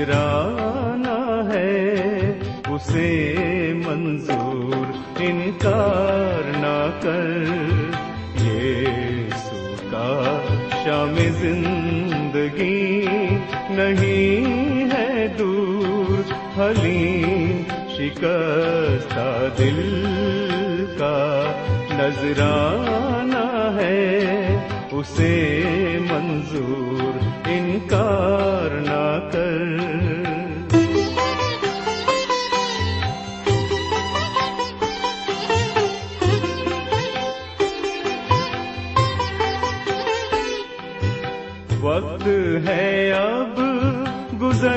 نذرانہ ہے، اسے منظور انکار نہ کر۔ یہ سکا شام زندگی نہیں ہے دور۔ حلیم شکستہ دل کا نذرانہ ہے، اسے منظور انکار نہ کر۔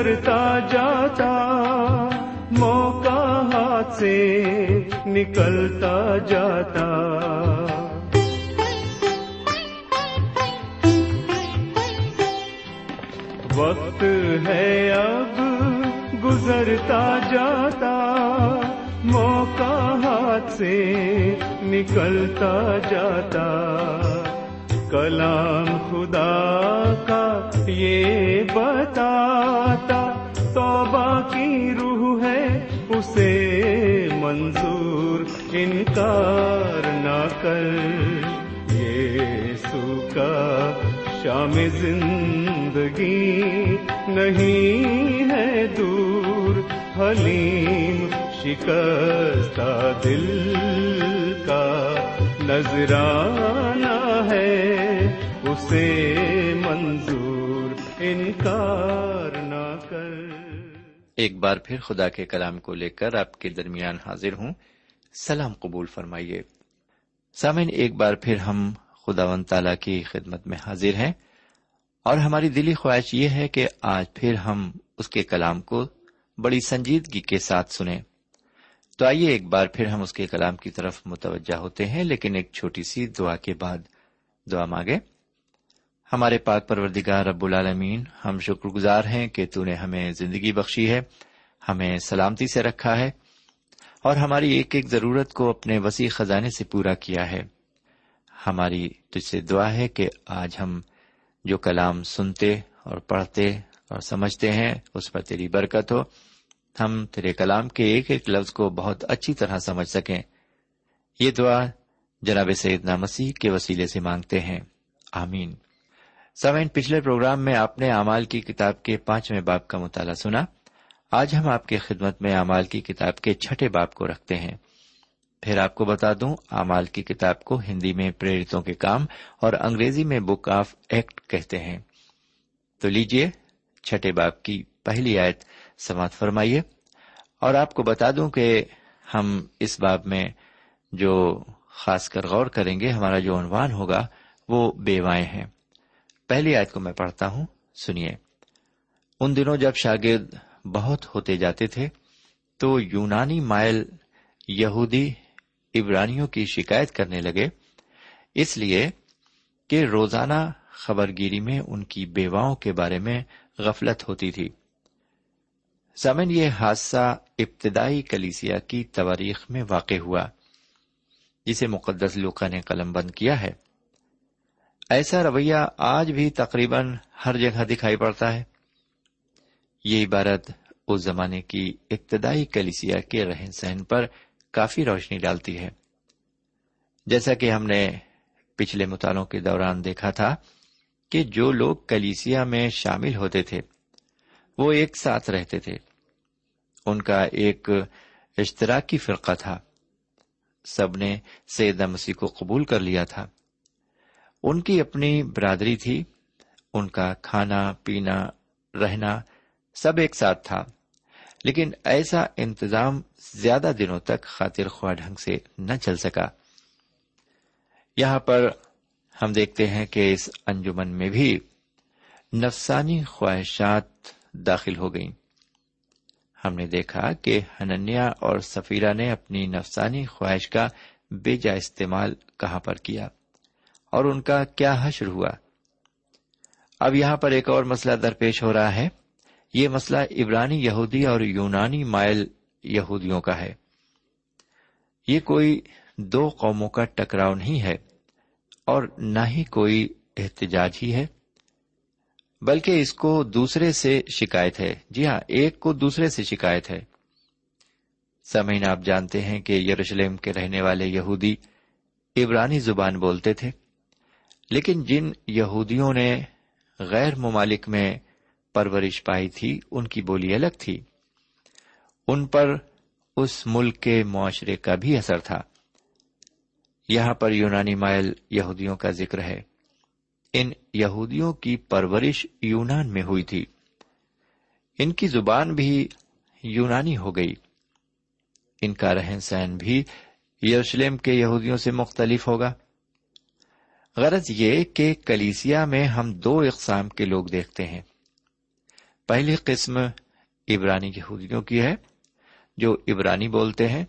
گزرتا جاتا، موقع ہاتھ سے نکلتا جاتا۔ وقت ہے اب، گزرتا جاتا، موقع ہاتھ سے نکلتا جاتا۔ کلام خدا کا یہ بتاتا، توبہ کی روح ہے، اسے منظور انکار نہ کر۔ یہ سکا شام زندگی نہیں ہے دور۔ حلیم شکستہ دل کا نذرانہ اسے منظور انکار نہ کر۔ ایک بار پھر خدا کے کلام کو لے کر آپ کے درمیان حاضر ہوں۔ سلام قبول فرمائیے۔ سامن ایک بار پھر ہم خدا و تعالی کی خدمت میں حاضر ہیں۔ اور ہماری دلی خواہش یہ ہے کہ آج پھر ہم اس کے کلام کو بڑی سنجیدگی کے ساتھ سنیں۔ تو آئیے ایک بار پھر ہم اس کے کلام کی طرف متوجہ ہوتے ہیں، لیکن ایک چھوٹی سی دعا کے بعد دعا مانگے ہمارے پاک پروردگار رب العالمین، ہم شکر گزار ہیں کہ تو نے ہمیں زندگی بخشی ہے، ہمیں سلامتی سے رکھا ہے، اور ہماری ایک ایک ضرورت کو اپنے وسیع خزانے سے پورا کیا ہے۔ ہماری تجھ سے دعا ہے کہ آج ہم جو کلام سنتے اور پڑھتے اور سمجھتے ہیں، اس پر تیری برکت ہو۔ ہم تیرے کلام کے ایک ایک لفظ کو بہت اچھی طرح سمجھ سکیں۔ یہ دعا جناب سیدنا مسیح کے وسیلے سے مانگتے ہیں۔ آمین۔ سوین پچھلے پروگرام میں آپ نے امال کی کتاب کے پانچویں باپ کا مطالعہ سنا۔ آج ہم آپ کی خدمت میں امال کی کتاب کے چھٹے باپ کو رکھتے ہیں۔ پھر آپ کو بتا دوں امال کی کتاب کو ہندی میں پریرتوں کے کام اور انگریزی میں بک آف ایکٹ کہتے ہیں۔ تو لیجیے چھٹے باپ کی پہلی آیت سماعت فرمائیے۔ اور آپ کو بتا دوں کہ ہم اس باب میں جو خاص کر غور کریں گے، ہمارا جو عنوان ہوگا وہ بیوائیں ہیں۔ پہلی آیت کو میں پڑھتا ہوں، سنیے۔ ان دنوں جب شاگرد بہت ہوتے جاتے تھے، تو یونانی مائل یہودی عبرانیوں کی شکایت کرنے لگے۔ اس لیے کہ روزانہ خبر گیری میں ان کی بیواؤں کے بارے میں غفلت ہوتی تھی۔ سمن یہ حادثہ ابتدائی کلیسیا کی تواریخ میں واقع ہوا، جسے مقدس لوکا نے قلم بند کیا ہے۔ ایسا رویہ آج بھی تقریباً ہر جگہ دکھائی پڑتا ہے۔ یہ عبارت اس زمانے کی ابتدائی کلیسیا کے رہن سہن پر کافی روشنی ڈالتی ہے۔ جیسا کہ ہم نے پچھلے مطالعوں کے دوران دیکھا تھا کہ جو لوگ کلیسیا میں شامل ہوتے تھے، وہ ایک ساتھ رہتے تھے۔ ان کا ایک اشتراکی فرقہ تھا۔ سب نے سید مسیح کو قبول کر لیا تھا۔ ان کی اپنی برادری تھی، ان کا کھانا، پینا، رہنا سب ایک ساتھ تھا۔ لیکن ایسا انتظام زیادہ دنوں تک خاطر خواہ ڈھنگ سے نہ چل سکا۔ یہاں پر ہم دیکھتے ہیں کہ اس انجمن میں بھی نفسانی خواہشات داخل ہو گئیں۔ ہم نے دیکھا کہ ہننیا اور سفیرہ نے اپنی نفسانی خواہش کا بے جا استعمال کہاں پر کیا۔ اور ان کا کیا حشر ہوا؟ اب یہاں پر ایک اور مسئلہ درپیش ہو رہا ہے۔ یہ مسئلہ عبرانی یہودی اور یونانی مائل یہودیوں کا ہے۔ یہ کوئی دو قوموں کا ٹکراؤ نہیں ہے اور نہ ہی کوئی احتجاج ہی ہے، بلکہ اس کو دوسرے سے شکایت ہے۔ جی ہاں ایک کو دوسرے سے شکایت ہے۔ سمعین، آپ جانتے ہیں کہ یروشلم کے رہنے والے یہودی عبرانی زبان بولتے تھے۔ لیکن جن یہودیوں نے غیر ممالک میں پرورش پائی تھی، ان کی بولی الگ تھی۔ ان پر اس ملک کے معاشرے کا بھی اثر تھا۔ یہاں پر یونانی مائل یہودیوں کا ذکر ہے۔ ان یہودیوں کی پرورش یونان میں ہوئی تھی۔ ان کی زبان بھی یونانی ہو گئی۔ ان کا رہن سہن بھی یروشلم کے یہودیوں سے مختلف ہوگا۔ غرض یہ کہ کلیسیا میں ہم دو اقسام کے لوگ دیکھتے ہیں۔ پہلی قسم عبرانی یہودیوں کی ہے، جو عبرانی بولتے ہیں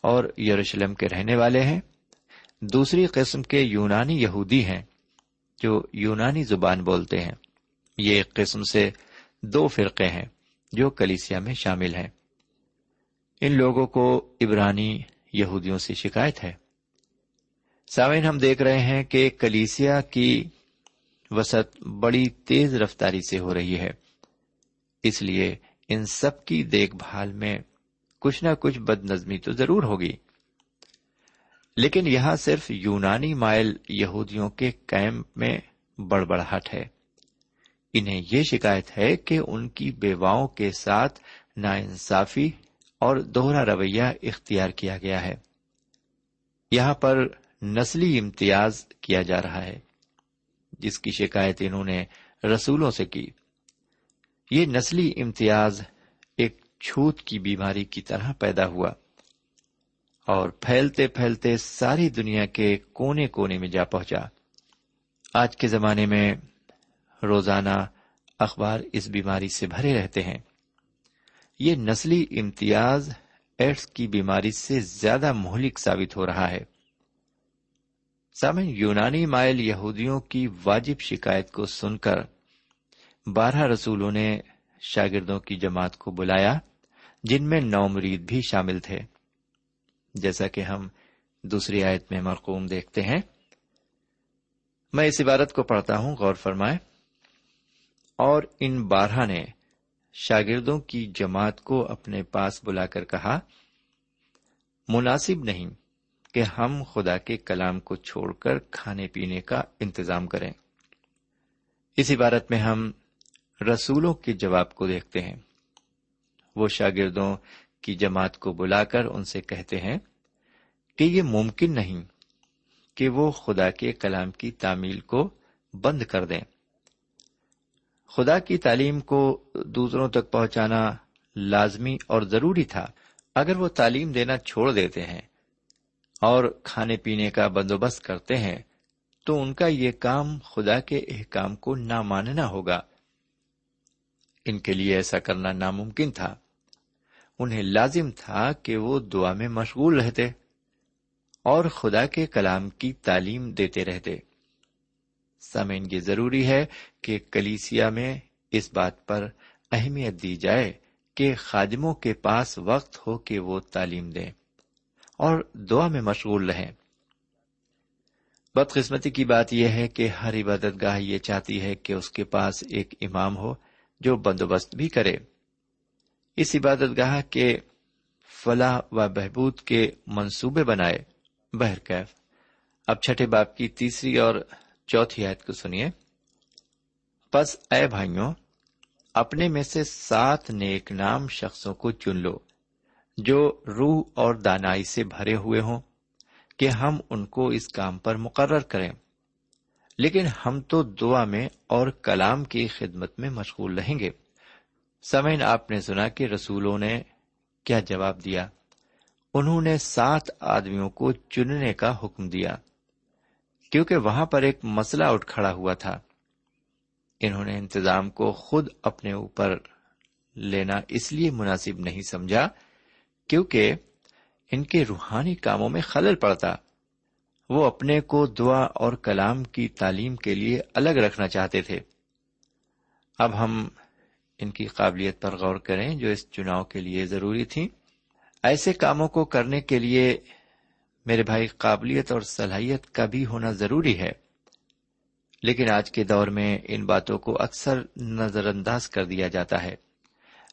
اور یروشلم کے رہنے والے ہیں۔ دوسری قسم کے یونانی یہودی ہیں، جو یونانی زبان بولتے ہیں۔ یہ ایک قسم سے دو فرقے ہیں جو کلیسیا میں شامل ہیں۔ ان لوگوں کو عبرانی یہودیوں سے شکایت ہے۔ سامعین، ہم دیکھ رہے ہیں کہ کلیسیا کی وسط بڑی تیز رفتاری سے ہو رہی ہے۔ اس لیے ان سب کی دیکھ بھال میں کچھ نہ کچھ بد نظمی تو ضرور ہوگی۔ لیکن یہاں صرف یونانی مائل یہودیوں کے کیمپ میں بڑبڑاہٹ ہے۔ انہیں یہ شکایت ہے کہ ان کی بیواؤں کے ساتھ نا انصافی اور دوہرا رویہ اختیار کیا گیا ہے۔ یہاں پر نسلی امتیاز کیا جا رہا ہے، جس کی شکایت انہوں نے رسولوں سے کی۔ یہ نسلی امتیاز ایک چھوت کی بیماری کی طرح پیدا ہوا اور پھیلتے پھیلتے ساری دنیا کے کونے کونے میں جا پہنچا۔ آج کے زمانے میں روزانہ اخبار اس بیماری سے بھرے رہتے ہیں۔ یہ نسلی امتیاز ایڈس کی بیماری سے زیادہ مہلک ثابت ہو رہا ہے۔ سامن یونانی مائل یہودیوں کی واجب شکایت کو سن کر بارہ رسولوں نے شاگردوں کی جماعت کو بلایا، جن میں نو مرید بھی شامل تھے۔ جیسا کہ ہم دوسری آیت میں مرقوم دیکھتے ہیں۔ میں اس عبارت کو پڑھتا ہوں، غور فرمائے اور ان بارہ نے شاگردوں کی جماعت کو اپنے پاس بلا کر کہا، مناسب نہیں۔ کہ ہم خدا کے کلام کو چھوڑ کر کھانے پینے کا انتظام کریں۔ اس عبارت میں ہم رسولوں کے جواب کو دیکھتے ہیں۔ وہ شاگردوں کی جماعت کو بلا کر ان سے کہتے ہیں کہ یہ ممکن نہیں کہ وہ خدا کے کلام کی تعمیل کو بند کر دیں۔ خدا کی تعلیم کو دوسروں تک پہنچانا لازمی اور ضروری تھا۔ اگر وہ تعلیم دینا چھوڑ دیتے ہیں اور کھانے پینے کا بندوبست کرتے ہیں، تو ان کا یہ کام خدا کے احکام کو نہ ماننا ہوگا۔ ان کے لیے ایسا کرنا ناممکن تھا۔ انہیں لازم تھا کہ وہ دعا میں مشغول رہتے اور خدا کے کلام کی تعلیم دیتے رہتے۔ سمین یہ ضروری ہے کہ کلیسیا میں اس بات پر اہمیت دی جائے کہ خادموں کے پاس وقت ہو کہ وہ تعلیم دیں۔ اور دعا میں مشغول رہیں۔ بدقسمتی کی بات یہ ہے کہ ہر عبادت گاہ یہ چاہتی ہے کہ اس کے پاس ایک امام ہو جو بندوبست بھی کرے۔ اس عبادت گاہ کے فلاح و بہبود کے منصوبے بنائے۔ بہرکیف اب چھٹے باپ کی تیسری اور چوتھی آیت کو سنیے۔ پس اے بھائیوں، اپنے میں سے سات نیک نام شخصوں کو چن لو۔ جو روح اور دانائی سے بھرے ہوئے ہوں کہ ہم ان کو اس کام پر مقرر کریں۔ لیکن ہم تو دعا میں اور کلام کی خدمت میں مشغول رہیں گے۔ سمین آپ نے سنا کہ رسولوں نے کیا جواب دیا۔ انہوں نے سات آدمیوں کو چننے کا حکم دیا۔ کیونکہ وہاں پر ایک مسئلہ اٹھ کھڑا ہوا تھا۔ انہوں نے انتظام کو خود اپنے اوپر لینا اس لیے مناسب نہیں سمجھا کیونکہ ان کے روحانی کاموں میں خلل پڑتا۔ وہ اپنے کو دعا اور کلام کی تعلیم کے لیے الگ رکھنا چاہتے تھے۔ اب ہم ان کی قابلیت پر غور کریں جو اس چناؤ کے لیے ضروری تھی ایسے کاموں کو کرنے کے لیے میرے بھائی، قابلیت اور صلاحیت کا بھی ہونا ضروری ہے۔ لیکن آج کے دور میں ان باتوں کو اکثر نظر انداز کر دیا جاتا ہے۔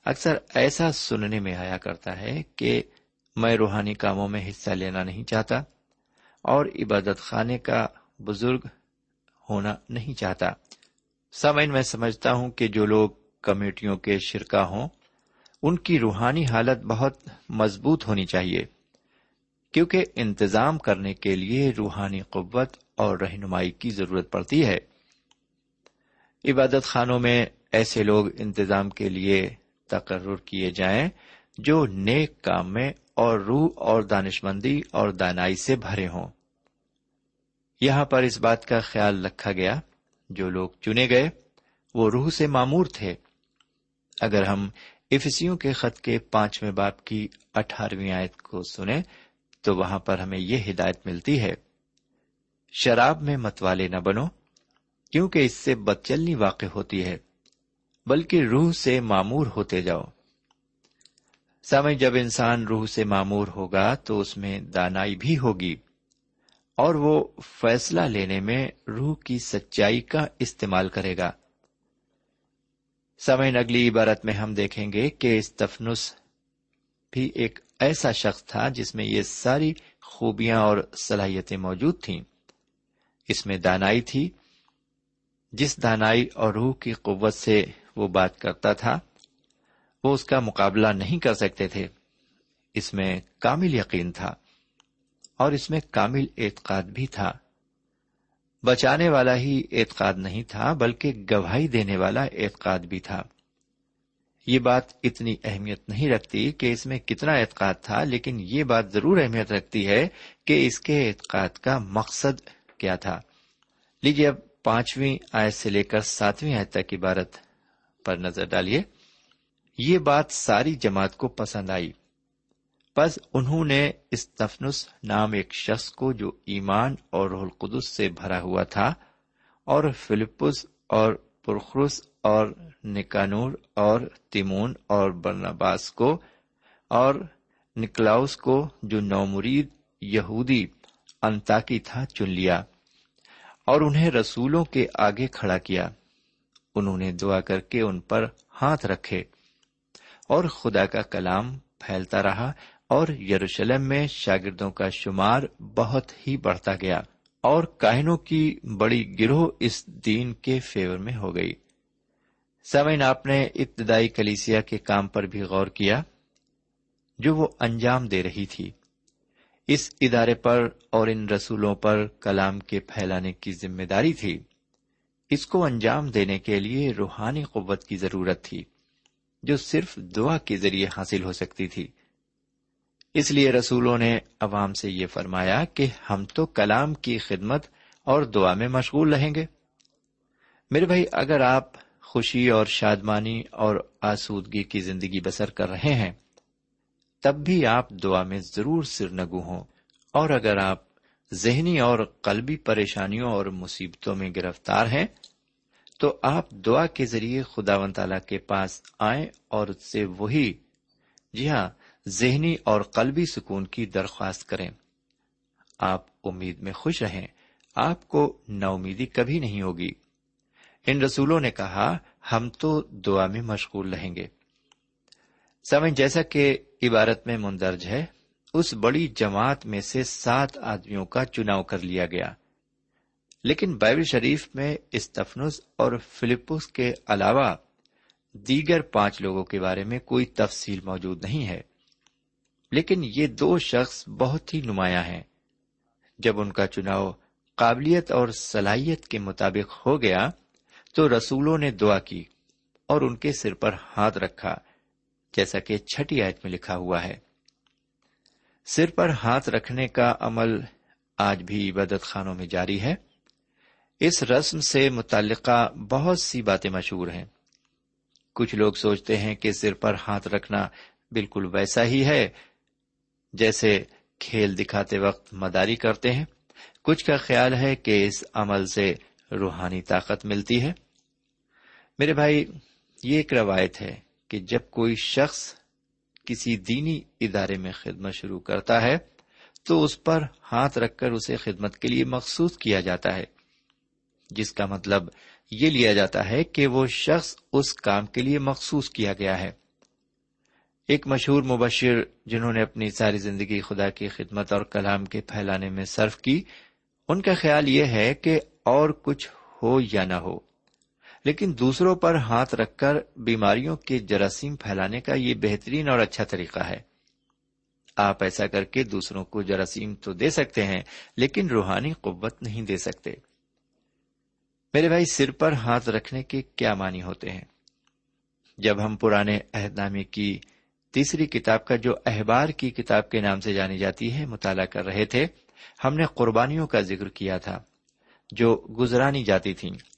اکثر ایسا سننے میں آیا کرتا ہے کہ میں روحانی کاموں میں حصہ لینا نہیں چاہتا اور عبادت خانے کا بزرگ ہونا نہیں چاہتا۔ سمعین میں سمجھتا ہوں کہ جو لوگ کمیٹیوں کے شرکا ہوں، ان کی روحانی حالت بہت مضبوط ہونی چاہیے، کیونکہ انتظام کرنے کے لیے روحانی قوت اور رہنمائی کی ضرورت پڑتی ہے۔ عبادت خانوں میں ایسے لوگ انتظام کے لیے تقرر کیے جائیں جو نیک کام میں اور روح اور دانش مندی اور دانائی سے بھرے ہوں۔ یہاں پر اس بات کا خیال رکھا گیا، جو لوگ چنے گئے، وہ روح سے معمور تھے۔ اگر ہم افسیوں کے خط کے پانچویں باپ کی اٹھارہویں آیت کو سنیں، تو وہاں پر ہمیں یہ ہدایت ملتی ہے، شراب میں متوالے نہ بنو، کیونکہ اس سے بدچلنی واقع ہوتی ہے۔ بلکہ روح سے معمور ہوتے جاؤ۔ سمے جب انسان روح سے معمور ہوگا تو اس میں دانائی بھی ہوگی۔ اور وہ فیصلہ لینے میں روح کی سچائی کا استعمال کرے گا۔ سمے اگلی عبارت میں ہم دیکھیں گے کہ استفنس بھی ایک ایسا شخص تھا جس میں یہ ساری خوبیاں اور صلاحیتیں موجود تھیں۔ اس میں دانائی تھی۔ جس دانائی اور روح کی قوت سے وہ بات کرتا تھا، وہ اس کا مقابلہ نہیں کر سکتے تھے۔ اس میں کامل یقین تھا اور اس میں کامل اعتقاد بھی تھا۔ بچانے والا ہی اعتقاد نہیں تھا، بلکہ گواہی دینے والا اعتقاد بھی تھا۔ یہ بات اتنی اہمیت نہیں رکھتی کہ اس میں کتنا اعتقاد تھا، لیکن یہ بات ضرور اہمیت رکھتی ہے کہ اس کے اعتقاد کا مقصد کیا تھا۔ لیجیے اب پانچویں آیت سے لے کر ساتویں آیت تک عبارت۔ پر نظر ڈالیے۔ یہ بات ساری جماعت کو پسند آئی۔ بس انہوں نے استفنس نام ایک شخص کو جو ایمان اور رح القدس سے بھرا ہوا تھا اور فلپس اور پرخرس اور نکانور اور تیمون اور برنباس کو اور نکلاؤس کو جو نومرید یہودی انتاکی تھا چن لیا اور انہیں رسولوں کے آگے کھڑا کیا۔ انہوں نے دعا کر کے ان پر ہاتھ رکھے اور خدا کا کلام پھیلتا رہا اور یروشلم میں شاگردوں کا شمار بہت ہی بڑھتا گیا اور کاہنوں کی بڑی گروہ اس دین کے فیور میں ہو گئی۔ سمین آپ نے ابتدائی کلیسیا کے کام پر بھی غور کیا جو وہ انجام دے رہی تھی۔ اس ادارے پر اور ان رسولوں پر کلام کے پھیلانے کی ذمہ داری تھی۔ اس کو انجام دینے کے لیے روحانی قوت کی ضرورت تھی، جو صرف دعا کے ذریعے حاصل ہو سکتی تھی۔ اس لیے رسولوں نے عوام سے یہ فرمایا کہ ہم تو کلام کی خدمت اور دعا میں مشغول رہیں گے۔ میرے بھائی، اگر آپ خوشی اور شادمانی اور آسودگی کی زندگی بسر کر رہے ہیں، تب بھی آپ دعا میں ضرور سر نگو ہوں۔ اور اگر آپ ذہنی اور قلبی پریشانیوں اور مصیبتوں میں گرفتار ہیں، تو آپ دعا کے ذریعے خدا و تعالی کے پاس آئیں اور اس سے وہی جی ہاں ذہنی اور قلبی سکون کی درخواست کریں۔ آپ امید میں خوش رہیں، آپ کو نا امیدی کبھی نہیں ہوگی۔ ان رسولوں نے کہا، ہم تو دعا میں مشغول رہیں گے۔ سمجھ، جیسا کہ عبارت میں مندرج ہے اس بڑی جماعت میں سے سات آدمیوں کا چناؤ کر لیا گیا۔ لیکن بائبل شریف میں استفنس اور فلپس کے علاوہ دیگر پانچ لوگوں کے بارے میں کوئی تفصیل موجود نہیں ہے۔ لیکن یہ دو شخص بہت ہی نمایاں ہیں۔ جب ان کا چناؤ قابلیت اور صلاحیت کے مطابق ہو گیا تو رسولوں نے دعا کی اور ان کے سر پر ہاتھ رکھا، جیسا کہ چھٹی آیت میں لکھا ہوا ہے۔ سر پر ہاتھ رکھنے کا عمل آج بھی عبادت خانوں میں جاری ہے۔ اس رسم سے متعلقہ بہت سی باتیں مشہور ہیں۔ کچھ لوگ سوچتے ہیں کہ سر پر ہاتھ رکھنا بالکل ویسا ہی ہے، جیسے کھیل دکھاتے وقت مداری کرتے ہیں۔ کچھ کا خیال ہے کہ اس عمل سے روحانی طاقت ملتی ہے۔ میرے بھائی، یہ ایک روایت ہے کہ جب کوئی شخص کسی دینی ادارے میں خدمت شروع کرتا ہے تو اس پر ہاتھ رکھ کر اسے خدمت کے لیے مخصوص کیا جاتا ہے۔ جس کا مطلب یہ لیا جاتا ہے کہ وہ شخص اس کام کے لیے مخصوص کیا گیا ہے۔ ایک مشہور مبشر جنہوں نے اپنی ساری زندگی خدا کی خدمت اور کلام کے پھیلانے میں صرف کی، ان کا خیال یہ ہے کہ اور کچھ ہو یا نہ ہو۔ لیکن دوسروں پر ہاتھ رکھ کر بیماریوں کے جراثیم پھیلانے کا یہ بہترین اور اچھا طریقہ ہے۔ آپ ایسا کر کے دوسروں کو جراثیم تو دے سکتے ہیں، لیکن روحانی قوت نہیں دے سکتے۔ میرے بھائی، سر پر ہاتھ رکھنے کے کیا معنی ہوتے ہیں؟ جب ہم پرانے عہد نامے کی تیسری کتاب کا جو احبار کی کتاب کے نام سے جانی جاتی ہے، مطالعہ کر رہے تھے، ہم نے قربانیوں کا ذکر کیا تھا، جو گزرانی جاتی تھیں۔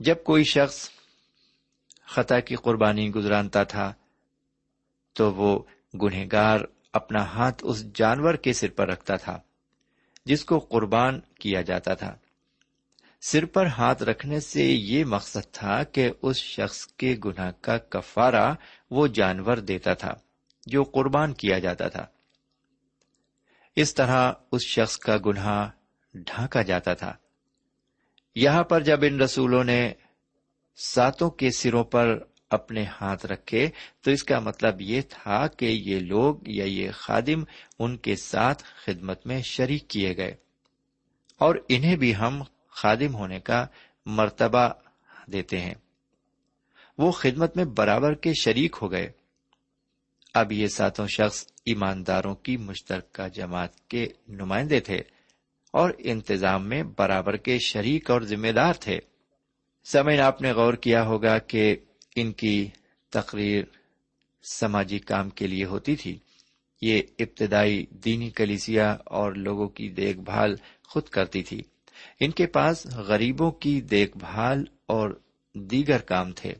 جب کوئی شخص خطا کی قربانی گزرانتا تھا، تو وہ گنہگار اپنا ہاتھ اس جانور کے سر پر رکھتا تھا، جس کو قربان کیا جاتا تھا۔ سر پر ہاتھ رکھنے سے یہ مقصد تھا کہ اس شخص کے گناہ کا کفارہ وہ جانور دیتا تھا، جو قربان کیا جاتا تھا۔ اس طرح اس شخص کا گناہ ڈھانکا جاتا تھا۔ یہاں پر جب ان رسولوں نے ساتوں کے سروں پر اپنے ہاتھ رکھے، تو اس کا مطلب یہ تھا کہ یہ لوگ یا یہ خادم ان کے ساتھ خدمت میں شریک کیے گئے۔ اور انہیں بھی ہم خادم ہونے کا مرتبہ دیتے ہیں۔ وہ خدمت میں برابر کے شریک ہو گئے۔ اب یہ ساتوں شخص ایمانداروں کی مشترکہ جماعت کے نمائندے تھے۔ اور انتظام میں برابر کے شریک اور ذمہ دار تھے۔ سمین آپ نے غور کیا ہوگا کہ ان کی تقریر سماجی کام کے لیے ہوتی تھی۔ یہ ابتدائی دینی کلیسیا اور لوگوں کی دیکھ بھال خود کرتی تھی۔ ان کے پاس غریبوں کی دیکھ بھال اور دیگر کام تھے۔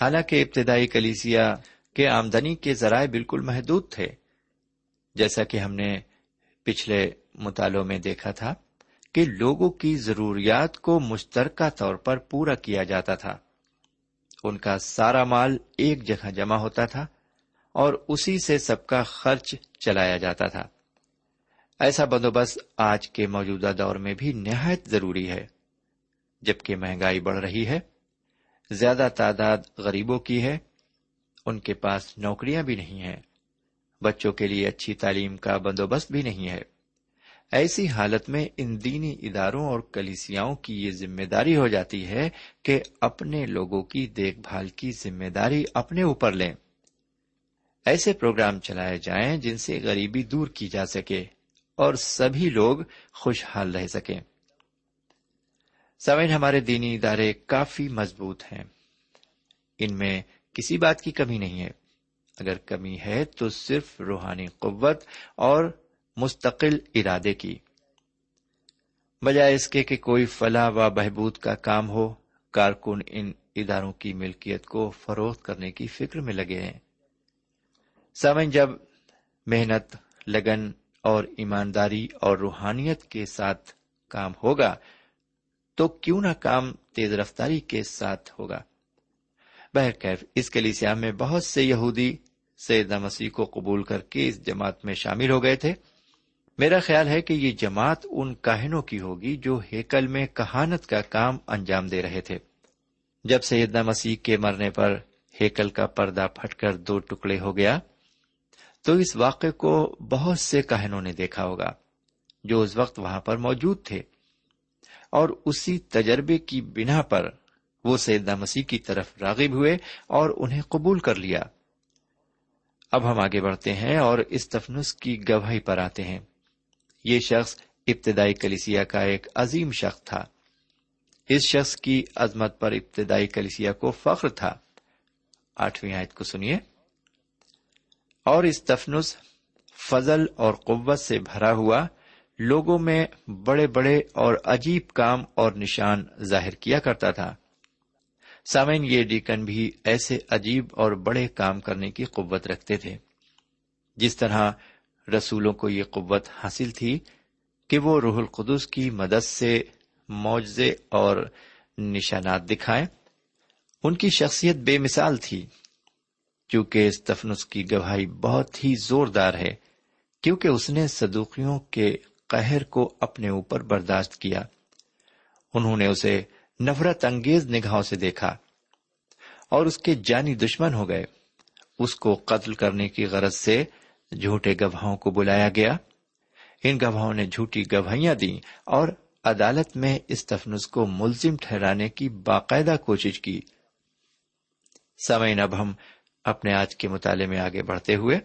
حالانکہ ابتدائی کلیسیا کے آمدنی کے ذرائع بالکل محدود تھے۔ جیسا کہ ہم نے پچھلے مطالعوں میں دیکھا تھا کہ لوگوں کی ضروریات کو مشترکہ طور پر پورا کیا جاتا تھا۔ ان کا سارا مال ایک جگہ جمع ہوتا تھا اور اسی سے سب کا خرچ چلایا جاتا تھا۔ ایسا بندوبست آج کے موجودہ دور میں بھی نہایت ضروری ہے۔ جبکہ مہنگائی بڑھ رہی ہے، زیادہ تعداد غریبوں کی ہے، ان کے پاس نوکریاں بھی نہیں ہیں، بچوں کے لیے اچھی تعلیم کا بندوبست بھی نہیں ہے۔ ایسی حالت میں ان دینی اداروں اور کلیسیاں کی یہ ذمہ داری ہو جاتی ہے کہ اپنے لوگوں کی دیکھ بھال کی ذمہ داری اپنے اوپر لیں۔ ایسے پروگرام چلائے جائیں جن سے غریبی دور کی جا سکے اور سبھی لوگ خوشحال رہ سکیں۔ سوئن ہمارے دینی ادارے کافی مضبوط ہیں۔ ان میں کسی بات کی کمی نہیں ہے۔ اگر کمی ہے تو صرف روحانی قوت اور مستقل ارادے کی۔ بجائے اس کے کہ کوئی فلاح و بہبود کا کام ہو، کارکن ان اداروں کی ملکیت کو فروخت کرنے کی فکر میں لگے ہیں۔ سمن جب محنت، لگن اور ایمانداری اور روحانیت کے ساتھ کام ہوگا، تو کیوں نہ کام تیز رفتاری کے ساتھ ہوگا۔ بہرکیف، اس کلیسیا میں بہت سے یہودی سیدہ مسیح کو قبول کر کے اس جماعت میں شامل ہو گئے تھے۔ میرا خیال ہے کہ یہ جماعت ان کاہنوں کی ہوگی جو ہیکل میں کہانت کا کام انجام دے رہے تھے۔ جب سیدنا مسیح کے مرنے پر ہیکل کا پردہ پھٹ کر دو ٹکڑے ہو گیا، تو اس واقعے کو بہت سے کہنوں نے دیکھا ہوگا جو اس وقت وہاں پر موجود تھے۔ اور اسی تجربے کی بنا پر وہ سیدنا مسیح کی طرف راغب ہوئے اور انہیں قبول کر لیا۔ اب ہم آگے بڑھتے ہیں اور اس تفنس کی گواہی پر آتے ہیں۔ یہ شخص ابتدائی کلیسیا کا ایک عظیم شخص تھا۔ اس شخص کی عظمت پر ابتدائی کلیسیا کو فخر تھا۔ آٹھویں آیت کو سنیے۔ اور اس تفنس فضل اور قوت سے بھرا ہوا لوگوں میں بڑے بڑے اور عجیب کام اور نشان ظاہر کیا کرتا تھا۔ سامعین، یہ ڈیکن بھی ایسے عجیب اور بڑے کام کرنے کی قوت رکھتے تھے۔ جس طرح رسولوں کو یہ قوت حاصل تھی کہ وہ روح القدس کی مدد سے معجزے اور نشانات دکھائیں۔ ان کی شخصیت بے مثال تھی کیونکہ اس تفنس کی گواہی بہت ہی زوردار ہے، کیونکہ اس نے صدوقیوں کے قہر کو اپنے اوپر برداشت کیا۔ انہوں نے اسے نفرت انگیز نگاہوں سے دیکھا اور اس کے جانی دشمن ہو گئے۔ اس کو قتل کرنے کی غرض سے جھوٹے گواہوں کو بلایا گیا۔ ان گواہوں نے جھوٹی گواہیاں دی اور عدالت میں اس کو ملزم ٹھہرانے کی باقاعدہ کوشش کی۔ سمعین اب ہم اپنے آج کے مطالعے میں آگے بڑھتے ہوئے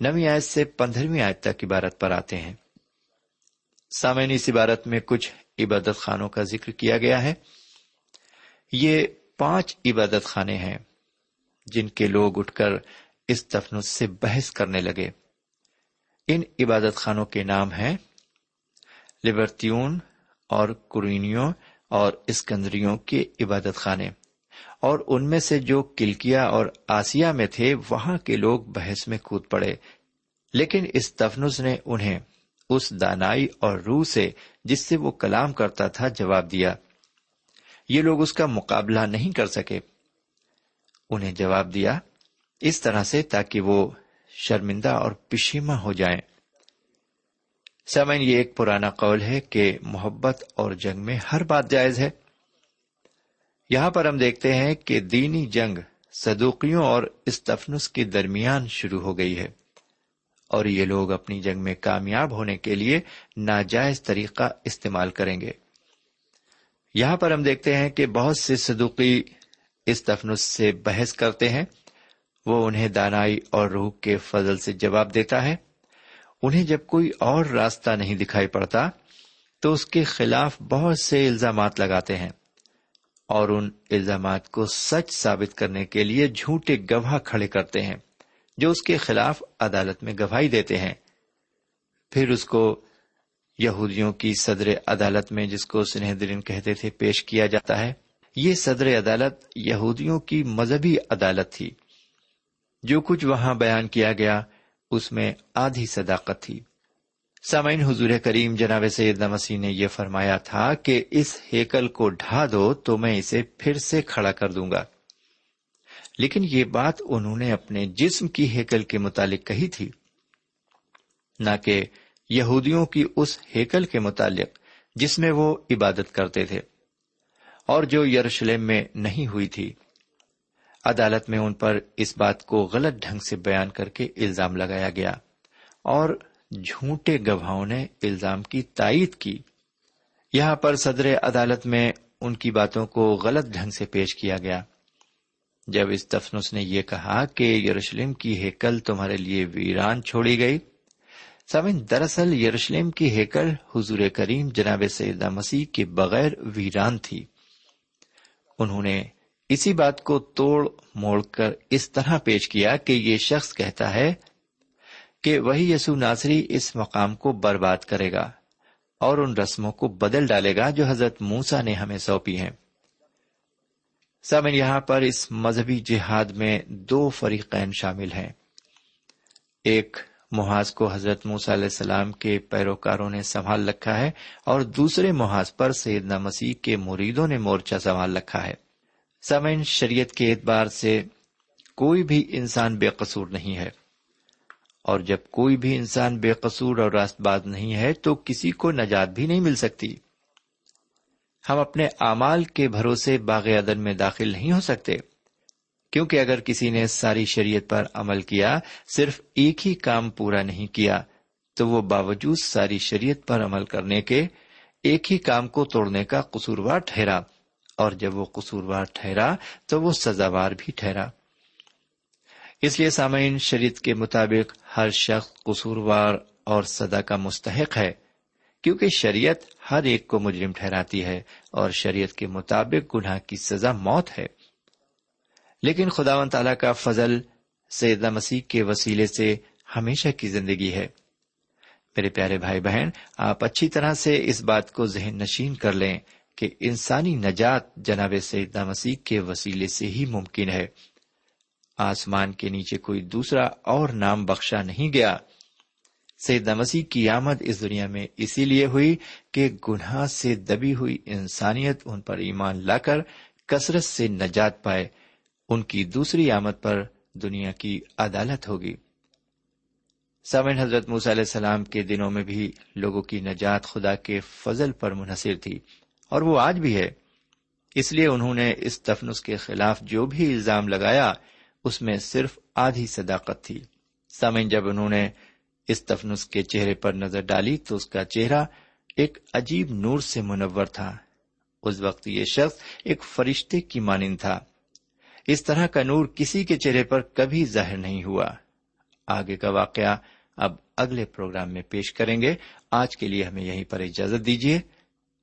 نوی آیت سے پندرہویں آیت تک عبارت پر آتے ہیں۔ سامعین، اس عبارت میں کچھ عبادت خانوں کا ذکر کیا گیا ہے۔ یہ پانچ عبادت خانے ہیں جن کے لوگ اٹھ کر اس تفنس سے بحث کرنے لگے۔ ان عبادت خانوں کے نام ہیں لبرتیون اور کرینیوں اور اسکندریوں کے عبادت خانے۔ اور ان میں سے جو کلکیا اور آسیا میں تھے، وہاں کے لوگ بحث میں کود پڑے۔ لیکن اس تفنس نے انہیں اس دانائی اور روح سے، جس سے وہ کلام کرتا تھا، جواب دیا۔ یہ لوگ اس کا مقابلہ نہیں کر سکے۔ انہیں جواب دیا اس طرح سے تاکہ وہ شرمندہ اور پشیما ہو جائیں۔ سمن یہ ایک پرانا قول ہے کہ محبت اور جنگ میں ہر بات جائز ہے۔ یہاں پر ہم دیکھتے ہیں کہ دینی جنگ صدوقیوں اور استفنس کے درمیان شروع ہو گئی ہے اور یہ لوگ اپنی جنگ میں کامیاب ہونے کے لیے ناجائز طریقہ استعمال کریں گے۔ یہاں پر ہم دیکھتے ہیں کہ بہت سے صدوقی اس تفنس سے بحث کرتے ہیں۔ وہ انہیں دانائی اور روح کے فضل سے جواب دیتا ہے۔ انہیں جب کوئی اور راستہ نہیں دکھائی پڑتا، تو اس کے خلاف بہت سے الزامات لگاتے ہیں۔ اور ان الزامات کو سچ ثابت کرنے کے لیے جھوٹے گواہ کھڑے کرتے ہیں، جو اس کے خلاف عدالت میں گواہی دیتے ہیں۔ پھر اس کو یہودیوں کی صدر عدالت میں، جس کو سنہ درین کہتے تھے، پیش کیا جاتا ہے۔ یہ صدر عدالت یہودیوں کی مذہبی عدالت تھی۔ جو کچھ وہاں بیان کیا گیا، اس میں آدھی صداقت تھی۔ سامعین، حضور کریم جناب سید مسیح نے یہ فرمایا تھا کہ اس ہیکل کو ڈھا دو تو میں اسے پھر سے کھڑا کر دوں گا۔ لیکن یہ بات انہوں نے اپنے جسم کی ہیکل کے متعلق کہی تھی۔ نہ کہ یہودیوں کی اس ہیکل کے متعلق جس میں وہ عبادت کرتے تھے۔ اور جو یروشلم میں نہیں ہوئی تھی۔ عدالت میں ان پر اس بات کو غلط ڈھنگ سے بیان کر کے الزام لگایا گیا اور جھوٹے گواہوں نے الزام کی تائید کی۔ یہاں پر صدر عدالت میں ان کی باتوں کو غلط ڈھنگ سے پیش کیا گیا۔ جب اس تفنس نے یہ کہا کہ یروشلم کی ہیکل تمہارے لیے ویران چھوڑی گئی، سمن دراصل یروشلم کی ہیکل حضور کریم جناب سیدہ مسیح کے بغیر ویران تھی۔ انہوں نے اسی بات کو توڑ موڑ کر اس طرح پیش کیا کہ یہ شخص کہتا ہے کہ وہی یسو ناصری اس مقام کو برباد کرے گا اور ان رسموں کو بدل ڈالے گا جو حضرت موسا نے ہمیں سونپی ہیں۔ سامن یہاں پر اس مذہبی جہاد میں دو فریقین شامل ہیں۔ ایک محاذ کو حضرت موس علیہ السلام کے پیروکاروں نے سنبھال رکھا ہے اور دوسرے محاذ پر سیدنا مسیح کے مریدوں نے مورچہ سنبھال رکھا ہے۔ سمین شریعت کے اعتبار سے کوئی بھی انسان بے قصور نہیں ہے۔ اور جب کوئی بھی انسان بے قصور اور راست باز نہیں ہے تو کسی کو نجات بھی نہیں مل سکتی۔ ہم اپنے اعمال کے بھروسے باغ عدن میں داخل نہیں ہو سکتے۔ کیونکہ اگر کسی نے ساری شریعت پر عمل کیا، صرف ایک ہی کام پورا نہیں کیا، تو وہ باوجود ساری شریعت پر عمل کرنے کے ایک ہی کام کو توڑنے کا قصوروار ٹھہرا۔ اور جب وہ قصوروار ٹھہرا تو وہ سزاوار بھی ٹھہرا۔ اس لیے سامعین، شریعت کے مطابق ہر شخص قصوروار اور سزا کا مستحق ہے، کیونکہ شریعت ہر ایک کو مجرم ٹھہراتی ہے اور شریعت کے مطابق گناہ کی سزا موت ہے۔ لیکن خدا و تعالی کا فضل سیدہ مسیح کے وسیلے سے ہمیشہ کی زندگی ہے۔ میرے پیارے بھائی بہن، آپ اچھی طرح سے اس بات کو ذہن نشین کر لیں۔ کہ انسانی نجات جناب سیدہ مسیح کے وسیلے سے ہی ممکن ہے۔ آسمان کے نیچے کوئی دوسرا اور نام بخشا نہیں گیا۔ سید مسیح کی آمد اس دنیا میں اسی لیے ہوئی کہ گناہ سے دبی ہوئی انسانیت ان پر ایمان لا کر کثرت سے نجات پائے۔ ان کی دوسری آمد پر دنیا کی عدالت ہوگی۔ سامن حضرت علیہ السلام کے دنوں میں بھی لوگوں کی نجات خدا کے فضل پر منحصر تھی۔ اور وہ آج بھی ہے۔ اس لیے انہوں نے اس تفنس کے خلاف جو بھی الزام لگایا، اس میں صرف آدھی صداقت تھی۔ سامن جب انہوں نے اس تفنس کے چہرے پر نظر ڈالی تو اس کا چہرہ ایک عجیب نور سے منور تھا۔ اس وقت یہ شخص ایک فرشتے کی مانند تھا۔ اس طرح کا نور کسی کے چہرے پر کبھی ظاہر نہیں ہوا۔ آگے کا واقعہ اب اگلے پروگرام میں پیش کریں گے۔ آج کے لیے ہمیں یہیں پر اجازت دیجیے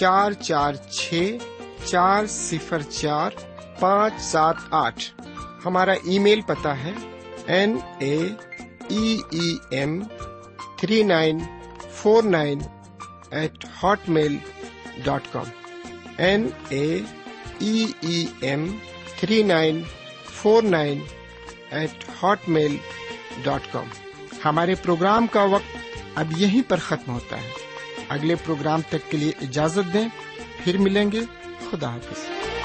چار چار چھ، چار صفر چار، پانچ سات آٹھ۔ ہمارا ای میل پتا ہے N A M three nine four nine eight hotmail dot com. N A M three nine four nine eight hotmail dot com. ہمارے پروگرام کا وقت اب یہیں پر ختم ہوتا ہے۔ اگلے پروگرام تک کے لیے اجازت دیں پھر ملیں گے خدا حافظ۔